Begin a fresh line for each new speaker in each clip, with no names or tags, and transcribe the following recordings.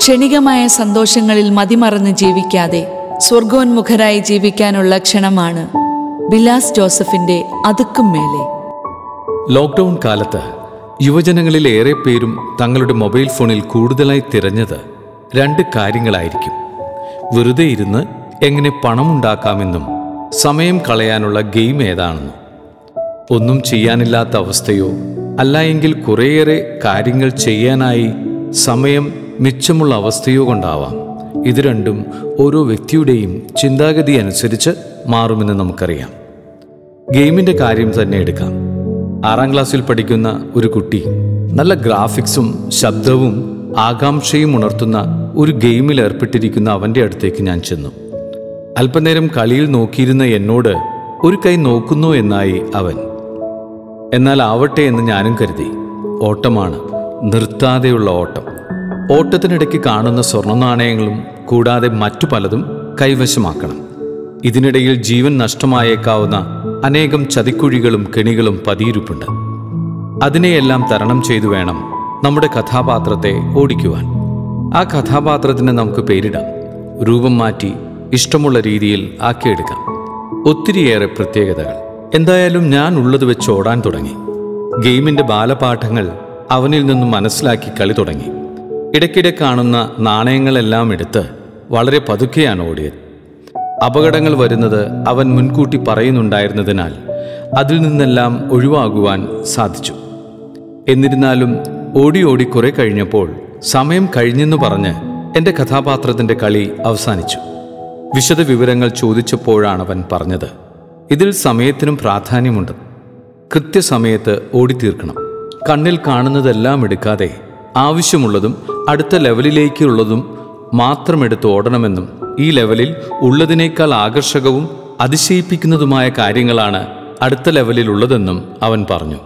ക്ഷണികമായ സന്തോഷങ്ങളിൽ മതിമറന്ന് ജീവിക്കാതെ സ്വർഗോന്മുഖരായി ജീവിക്കാനുള്ള ക്ഷണമാണ് ബിലാസ് ജോസഫിന്റെ അതുക്കും മേലെ.
ലോക്ക്ഡൗൺ കാലത്ത് യുവജനങ്ങളിൽ ഏറെ പേരും തങ്ങളുടെ മൊബൈൽ ഫോണിൽ കൂടുതലായി തിരഞ്ഞത് രണ്ട് കാര്യങ്ങളായിരിക്കും. വെറുതെ ഇരുന്ന് എങ്ങനെ പണമുണ്ടാക്കാമെന്നും സമയം കളയാനുള്ള ഗെയിം ഏതാണെന്നും. ഒന്നും ചെയ്യാനില്ലാത്ത അവസ്ഥയോ അല്ല എങ്കിൽ കുറേയേറെ കാര്യങ്ങൾ ചെയ്യാനായി സമയം മിച്ചമുള്ള അവസ്ഥയോ കൊണ്ടാവാം. ഇത് രണ്ടും ഓരോ വ്യക്തിയുടെയും ചിന്താഗതി അനുസരിച്ച് മാറുമെന്ന് നമുക്കറിയാം. ഗെയിമിന്റെ കാര്യം തന്നെ എടുക്കാം. ആറാം ക്ലാസ്സിൽ പഠിക്കുന്ന ഒരു കുട്ടി നല്ല ഗ്രാഫിക്സും ശബ്ദവും ആകാംക്ഷയും ഉണർത്തുന്ന ഒരു ഗെയിമിൽ ഏർപ്പെട്ടിരിക്കുന്ന അവന്റെ അടുത്തേക്ക് ഞാൻ ചെന്നു. അല്പനേരം കളിയിൽ നോക്കിയിരുന്ന എന്നോട് ഒരു കൈ നോക്കുന്നു എന്നായി അവൻ. എന്നാൽ ആവട്ടെ എന്ന് ഞാനും കരുതി. ഓട്ടമാണ്. നിർത്താതെയുള്ള ഓട്ടം. ഓട്ടത്തിനിടയ്ക്ക് കാണുന്ന സ്വർണ നാണയങ്ങളും കൂടാതെ മറ്റു പലതും കൈവശമാക്കണം. ഇതിനിടയിൽ ജീവൻ നഷ്ടമായേക്കാവുന്ന അനേകം ചതിക്കുഴികളും കെണികളും പതിയിരുപ്പുണ്ട്. അതിനെയെല്ലാം തരണം ചെയ്തു വേണം നമ്മുടെ കഥാപാത്രത്തെ ഓടിക്കുവാൻ. ആ കഥാപാത്രത്തിന് നമുക്ക് പേരിടാം. രൂപം മാറ്റി ഇഷ്ടമുള്ള രീതിയിൽ ആക്കിയെടുക്കാം. ഒത്തിരിയേറെ പ്രത്യേകതകൾ. എന്തായാലും ഞാൻ ഉള്ളത് വെച്ച് ഓടാൻ തുടങ്ങി. ഗെയിമിന്റെ ബാലപാഠങ്ങൾ അവനിൽ നിന്നും മനസ്സിലാക്കി കളി തുടങ്ങി. ഇടയ്ക്കിടെ കാണുന്ന നാണയങ്ങളെല്ലാം എടുത്ത് വളരെ പതുക്കെയാണ് ഓടിയത്. അപകടങ്ങൾ വരുന്നത് അവൻ മുൻകൂട്ടി പറയുന്നുണ്ടായിരുന്നതിനാൽ അതിൽ നിന്നെല്ലാം ഒഴിവാകുവാൻ സാധിച്ചു. എന്നിരുന്നാലും ഓടി ഓടി കുറെ കഴിഞ്ഞപ്പോൾ സമയം കഴിഞ്ഞെന്ന് പറഞ്ഞ് എന്റെ കഥാപാത്രത്തിന്റെ കളി അവസാനിച്ചു. വിശദ വിവരങ്ങൾ ചോദിച്ചപ്പോഴാണ് അവൻ പറഞ്ഞത് ഇതിൽ സമയത്തിനും പ്രാധാന്യമുണ്ട്. കൃത്യസമയത്ത് ഓടിത്തീർക്കണം. കണ്ണിൽ കാണുന്നതെല്ലാം എടുക്കാതെ ആവശ്യമുള്ളതും അടുത്ത ലെവലിലേക്കുള്ളതും മാത്രം എടുത്ത് ഓടണമെന്നും ഈ ലെവലിൽ ഉള്ളതിനേക്കാൾ ആകർഷകവും അതിശയിപ്പിക്കുന്നതുമായ കാര്യങ്ങളാണ് അടുത്ത ലെവലിൽ ഉള്ളതെന്നും അവൻ പറഞ്ഞു.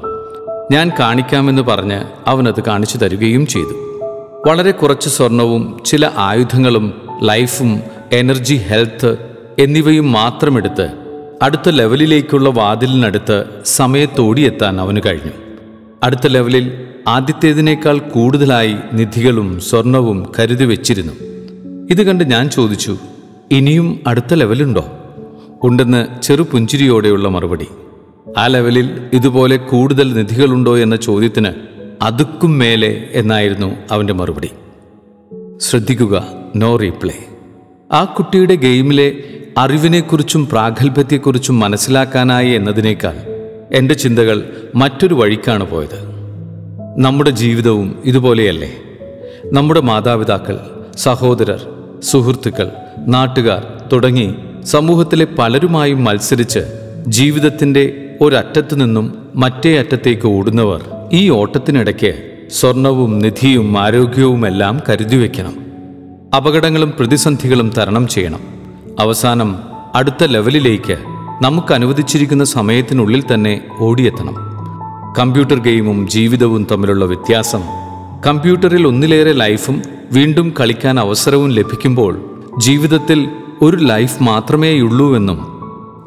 ഞാൻ കാണിക്കാമെന്ന് പറഞ്ഞ് അവനത് കാണിച്ചു തരികയും ചെയ്തു. വളരെ കുറച്ച് സ്വർണവും ചില ആയുധങ്ങളും ലൈഫും എനർജി ഹെൽത്ത് എന്നിവയും മാത്രമെടുത്ത് അടുത്ത ലെവലിലേക്കുള്ള വാതിലിനടുത്ത് സമയത്തോടിയെത്താൻ അവന് കഴിഞ്ഞു. അടുത്ത ലെവലിൽ ആദ്യത്തേതിനേക്കാൾ കൂടുതലായി നിധികളും സ്വർണവും കരുതി വെച്ചിരുന്നു. ഇത് കണ്ട് ഞാൻ ചോദിച്ചു ഇനിയും അടുത്ത ലെവലുണ്ടോ? ഉണ്ടെന്ന് ചെറുപുഞ്ചിരിയോടെയുള്ള മറുപടി ആ ലെവലിൽ ഇതുപോലെ കൂടുതൽ നിധികളുണ്ടോ എന്ന ചോദ്യത്തിന് അതുക്കും മേലെ എന്നായിരുന്നു അവന്റെ മറുപടി. ശ്രദ്ധിക്കുക നോ റീപ്ലേ. ആ കുട്ടിയുടെ ഗെയിമിലെ അറിവിനെക്കുറിച്ചും പ്രാഗൽഭ്യത്തെക്കുറിച്ചും മനസ്സിലാക്കാനായി എന്നതിനേക്കാൾ എന്റെ ചിന്തകൾ മറ്റൊരു വഴിക്കാണ് പോയത്. നമ്മുടെ ജീവിതവും ഇതുപോലെയല്ലേ? നമ്മുടെ മാതാപിതാക്കൾ സഹോദരർ സുഹൃത്തുക്കൾ നാട്ടുകാർ തുടങ്ങി സമൂഹത്തിലെ പലരുമായും മത്സരിച്ച് ജീവിതത്തിന്റെ ഒരറ്റത്തു നിന്നും മറ്റേ അറ്റത്തേക്ക് ഓടുന്നവർ ഈ ഓട്ടത്തിനിടയ്ക്ക് സ്വർണവും നിധിയും ആരോഗ്യവുമെല്ലാം കരുതി വയ്ക്കണം അപകടങ്ങളും പ്രതിസന്ധികളും തരണം ചെയ്യണം. അവസാനം അടുത്ത ലെവലിലേക്ക് നമുക്ക് അനുവദിച്ചിരിക്കുന്ന സമയത്തിനുള്ളിൽ തന്നെ ഓടിയെത്തണം. കമ്പ്യൂട്ടർ ഗെയിമും ജീവിതവും തമ്മിലുള്ള വ്യത്യാസം കമ്പ്യൂട്ടറിൽ ഒന്നിലേറെ ലൈഫും വീണ്ടും കളിക്കാൻ അവസരവും ലഭിക്കുമ്പോൾ ജീവിതത്തിൽ ഒരു ലൈഫ് മാത്രമേയുള്ളൂവെന്നും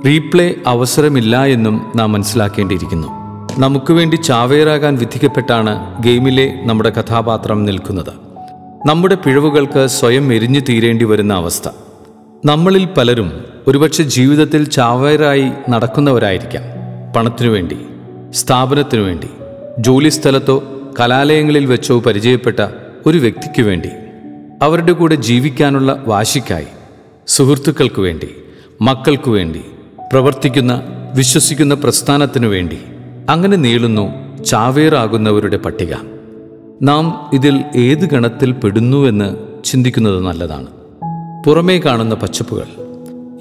റീപ്ലേ അവസരമില്ല എന്നും നാം മനസ്സിലാക്കേണ്ടിയിരിക്കുന്നു. നമുക്ക് വേണ്ടി ചാവേറാകാൻ വിധിക്കപ്പെട്ടാണ് ഗെയിമിലെ നമ്മുടെ കഥാപാത്രം നിൽക്കുന്നത്. നമ്മുടെ പിഴവുകൾക്ക് സ്വയം എരിഞ്ഞു തീരേണ്ടി വരുന്ന അവസ്ഥ. നമ്മളിൽ പലരും ഒരുപക്ഷെ ജീവിതത്തിൽ ചാവേറായി നടക്കുന്നവരായിരിക്കാം. പണത്തിനു വേണ്ടി സ്ഥാപനത്തിനു വേണ്ടി ജോലിസ്ഥലത്തോ കലാലയങ്ങളിൽ വെച്ചോ പരിചയപ്പെട്ട ഒരു വ്യക്തിക്കു വേണ്ടി അവരുടെ കൂടെ ജീവിക്കാനുള്ള വാശിക്കായി സുഹൃത്തുക്കൾക്ക് വേണ്ടി മക്കൾക്കു വേണ്ടി പ്രവർത്തിക്കുന്ന വിശ്വസിക്കുന്ന പ്രസ്ഥാനത്തിനു വേണ്ടി അങ്ങനെ നീളുന്നു ചാവേറാകുന്നവരുടെ പട്ടിക. നാം ഇതിൽ ഏത് ഗണത്തിൽ പെടുന്നുവെന്ന് ചിന്തിക്കുന്നത് നല്ലതാണ്. പുറമേ കാണുന്ന പച്ചപ്പുകൾ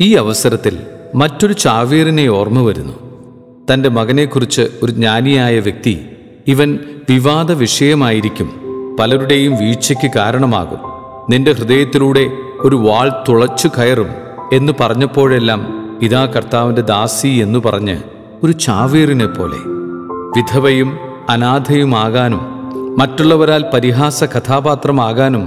ഈ അവസരത്തിൽ മറ്റൊരു ചാവേറിനെ ഓർമ്മ വരുന്നു. തന്റെ മകനെക്കുറിച്ച് ഒരു ജ്ഞാനിയായ വ്യക്തി ഇവൻ വിവാദ വിഷയമായിരിക്കും പലരുടെയും വീഴ്ചയ്ക്ക് കാരണമാകും നിന്റെ ഹൃദയത്തിലൂടെ ഒരു വാൾ തുളച്ചു കയറും എന്ന് പറഞ്ഞപ്പോഴെല്ലാം ഇതാ കർത്താവിന്റെ ദാസി എന്ന് പറഞ്ഞ് ഒരു ചാവേറിനെ പോലെ. വിധവയും അനാഥയുമാകാനും മറ്റുള്ളവരാൽ പരിഹാസ കഥാപാത്രമാകാനും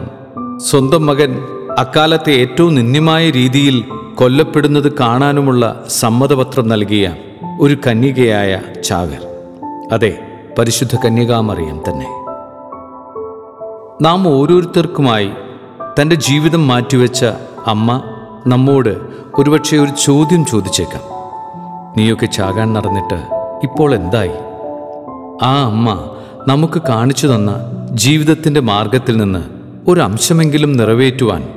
സ്വന്തം മകൻ അക്കാലത്തെ ഏറ്റവും നിന്ദ്യമായ രീതിയിൽ കൊല്ലപ്പെടുന്നത് കാണാനുമുള്ള സമ്മതപത്രം നൽകിയ ഒരു കന്യകയായ ചാകർ. അതെ പരിശുദ്ധ കന്യകാമറിയം തന്നെ. നാം ഓരോരുത്തർക്കുമായി തന്റെ ജീവിതം മാറ്റിവെച്ച അമ്മ നമ്മോട് ഒരുപക്ഷെ ഒരു ചോദ്യം ചോദിച്ചേക്കാം. നീയൊക്കെ ചാകാൻ നടന്നിട്ട് ഇപ്പോൾ എന്തായി? ആ അമ്മ നമുക്ക് കാണിച്ചു തന്ന ജീവിതത്തിന്റെ മാർഗത്തിൽ നിന്ന് ഒരു അംശമെങ്കിലും നിറവേറ്റുവാൻ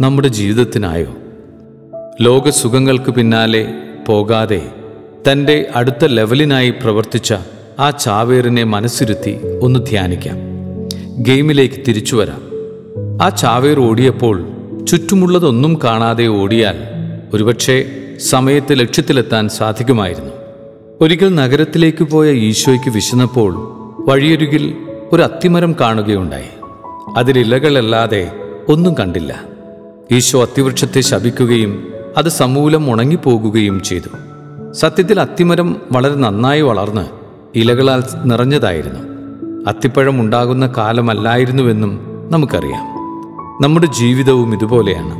നമ്മുടെ ജീവിതത്തിനായോ? ലോകസുഖങ്ങൾക്ക് പിന്നാലെ പോകാതെ തന്റെ അടുത്ത ലെവലിനായി പ്രവർത്തിച്ച ആ ചാവേറിനെ മനസ്സിരുത്തി ഒന്ന് ധ്യാനിക്കാം. ഗെയിമിലേക്ക് തിരിച്ചു വരാം. ആ ചാവേർ ഓടിയപ്പോൾ ചുറ്റുമുള്ളതൊന്നും കാണാതെ ഓടിയാൽ ഒരുപക്ഷെ സമയത്ത് ലക്ഷ്യത്തിലെത്താൻ സാധിക്കുമായിരുന്നു. ഒരിക്കൽ നഗരത്തിലേക്ക് പോയ ഈശോയ്ക്ക് വിശന്നപ്പോൾ വഴിയൊരുകിൽ ഒരു അത്തിമരം കാണുകയുണ്ടായി. അതിലിലകളല്ലാതെ ഒന്നും കണ്ടില്ല. ഈശോ അത്തിവൃക്ഷത്തെ ശപിക്കുകയും അത് സമൂലം ഉണങ്ങിപ്പോകുകയും ചെയ്തു. സത്യത്തിൽ അത്തിമരം വളരെ നന്നായി വളർന്ന് ഇലകളാൽ നിറഞ്ഞതായിരുന്നു. അത്തിപ്പഴം ഉണ്ടാകുന്ന കാലമല്ലായിരുന്നുവെന്നും നമുക്കറിയാം. നമ്മുടെ ജീവിതവും ഇതുപോലെയാണ്.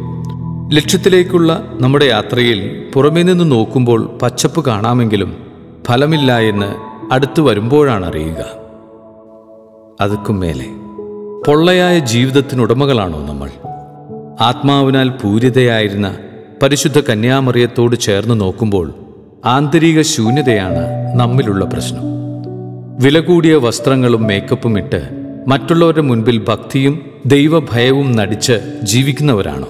ലക്ഷ്യത്തിലേക്കുള്ള നമ്മുടെ യാത്രയിൽ പുറമേ നിന്ന് നോക്കുമ്പോൾ പച്ചപ്പ് കാണാമെങ്കിലും ഫലമില്ല എന്ന് അടുത്തു വരുമ്പോഴാണ് അറിയുക. അതുക്കും മേലെ പൊള്ളയായ ജീവിതത്തിനുടമകളാണോ നമ്മൾ? ആത്മാവിനാൽ പൂരിതയായിരുന്ന പരിശുദ്ധ കന്യാമറിയത്തോട് ചേർന്ന് നോക്കുമ്പോൾ ആന്തരിക ശൂന്യതയാണ് നമ്മിലുള്ള പ്രശ്നം. വില കൂടിയ വസ്ത്രങ്ങളും മേക്കപ്പും ഇട്ട് മറ്റുള്ളവരുടെ മുൻപിൽ ഭക്തിയും ദൈവഭയവും നടിച്ച് ജീവിക്കുന്നവരാണോ?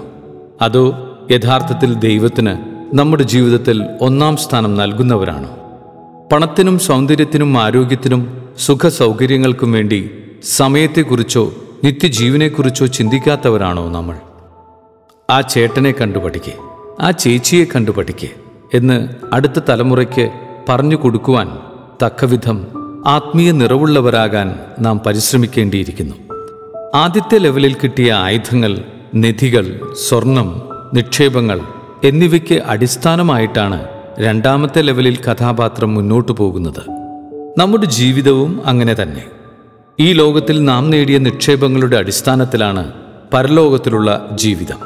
അതോ യഥാർത്ഥത്തിൽ ദൈവത്തിന് നമ്മുടെ ജീവിതത്തിൽ ഒന്നാം സ്ഥാനം നൽകുന്നവരാണോ? പണത്തിനും സൗന്ദര്യത്തിനും ആരോഗ്യത്തിനും സുഖ സൗകര്യങ്ങൾക്കും വേണ്ടി സമയത്തെക്കുറിച്ചോ നിത്യജീവനെക്കുറിച്ചോ ചിന്തിക്കാത്തവരാണോ നമ്മൾ? ആ ചേട്ടനെ കണ്ടുപഠിക്കേ. ആ ചേച്ചിയെ കണ്ടു പഠിക്കേ എന്ന് അടുത്ത തലമുറയ്ക്ക് പറഞ്ഞു കൊടുക്കുവാൻ തക്കവിധം ആത്മീയ നിറവുള്ളവരാകാൻ നാം പരിശ്രമിക്കേണ്ടിയിരിക്കുന്നു. ആദ്യത്തെ ലെവലിൽ കിട്ടിയ ആയുധങ്ങൾ നിധികൾ സ്വർണം നിക്ഷേപങ്ങൾ എന്നിവയ്ക്ക് അടിസ്ഥാനമായിട്ടാണ് രണ്ടാമത്തെ ലെവലിൽ കഥാപാത്രം മുന്നോട്ടു പോകുന്നത്. നമ്മുടെ ജീവിതവും അങ്ങനെ തന്നെ. ഈ ലോകത്തിൽ നാം നേടിയ നിക്ഷേപങ്ങളുടെ അടിസ്ഥാനത്തിലാണ് പരലോകത്തിലുള്ള ജീവിതം.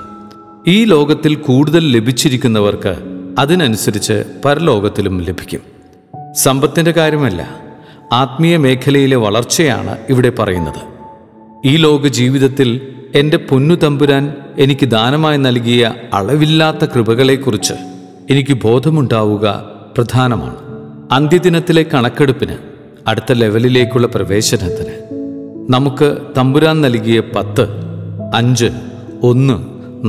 ഈ ലോകത്തിൽ കൂടുതൽ ലഭിച്ചിരിക്കുന്നവർക്ക് അതിനനുസരിച്ച് പരലോകത്തിലും ലഭിക്കും. സമ്പത്തിന്റെ കാര്യമല്ല ആത്മീയ മേഖലയിലെ വളർച്ചയാണ് ഇവിടെ പറയുന്നത്. ഈ ലോക ജീവിതത്തിൽ എന്റെ പൊന്നു തമ്പുരാൻ എനിക്ക് ദാനമായി നൽകിയ അളവില്ലാത്ത കൃപകളെക്കുറിച്ച് എനിക്ക് ബോധമുണ്ടാവുക പ്രധാനമാണ്. അന്ത്യദിനത്തിലെ കണക്കെടുപ്പിന് അടുത്ത ലെവലിലേക്കുള്ള പ്രവേശനത്തിന് നമുക്ക് തമ്പുരാൻ നൽകിയ പത്ത് അഞ്ച് ഒന്ന്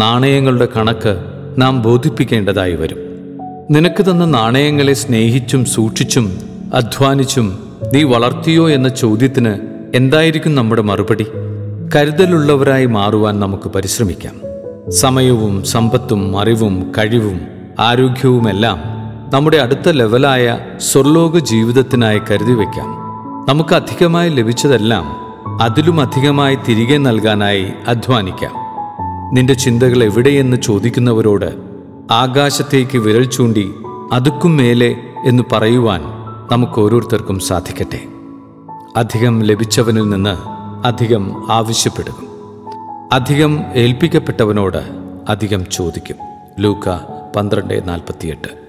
നാണയങ്ങളുടെ കണക്ക് നാം ബോധിപ്പിക്കേണ്ടതായി വരും. നിനക്ക് തന്ന നാണയങ്ങളെ സ്നേഹിച്ചും സൂക്ഷിച്ചും അധ്വാനിച്ചും നീ വളർത്തിയോ എന്ന ചോദ്യത്തിന് എന്തായിരിക്കും നമ്മുടെ മറുപടി? കരുതലുള്ളവരായി മാറുവാൻ നമുക്ക് പരിശ്രമിക്കാം. സമയവും സമ്പത്തും അറിവും കഴിവും ആരോഗ്യവുമെല്ലാം നമ്മുടെ അടുത്ത ലെവലായ സ്വർലോക ജീവിതത്തിനായി കരുതി വയ്ക്കാം നമുക്ക് അധികമായി ലഭിച്ചതെല്ലാം അതിലും അധികമായി തിരികെ നൽകാനായി അധ്വാനിക്കാം. നിന്റെ ചിന്തകൾ എവിടെയെന്ന് ചോദിക്കുന്നവരോട് ആകാശത്തേക്ക് വിരൽ ചൂണ്ടി അതുക്കും മേലെ എന്ന് പറയുവാൻ നമുക്ക് ഓരോരുത്തർക്കും സാധിക്കട്ടെ. അധികം ലഭിച്ചവനിൽ നിന്ന് അധികം ആവശ്യപ്പെടും. അധികം ഏൽപ്പിക്കപ്പെട്ടവനോട് അധികം ചോദിക്കും. ലൂക്ക പന്ത്രണ്ട് നാൽപ്പത്തിയെട്ട്.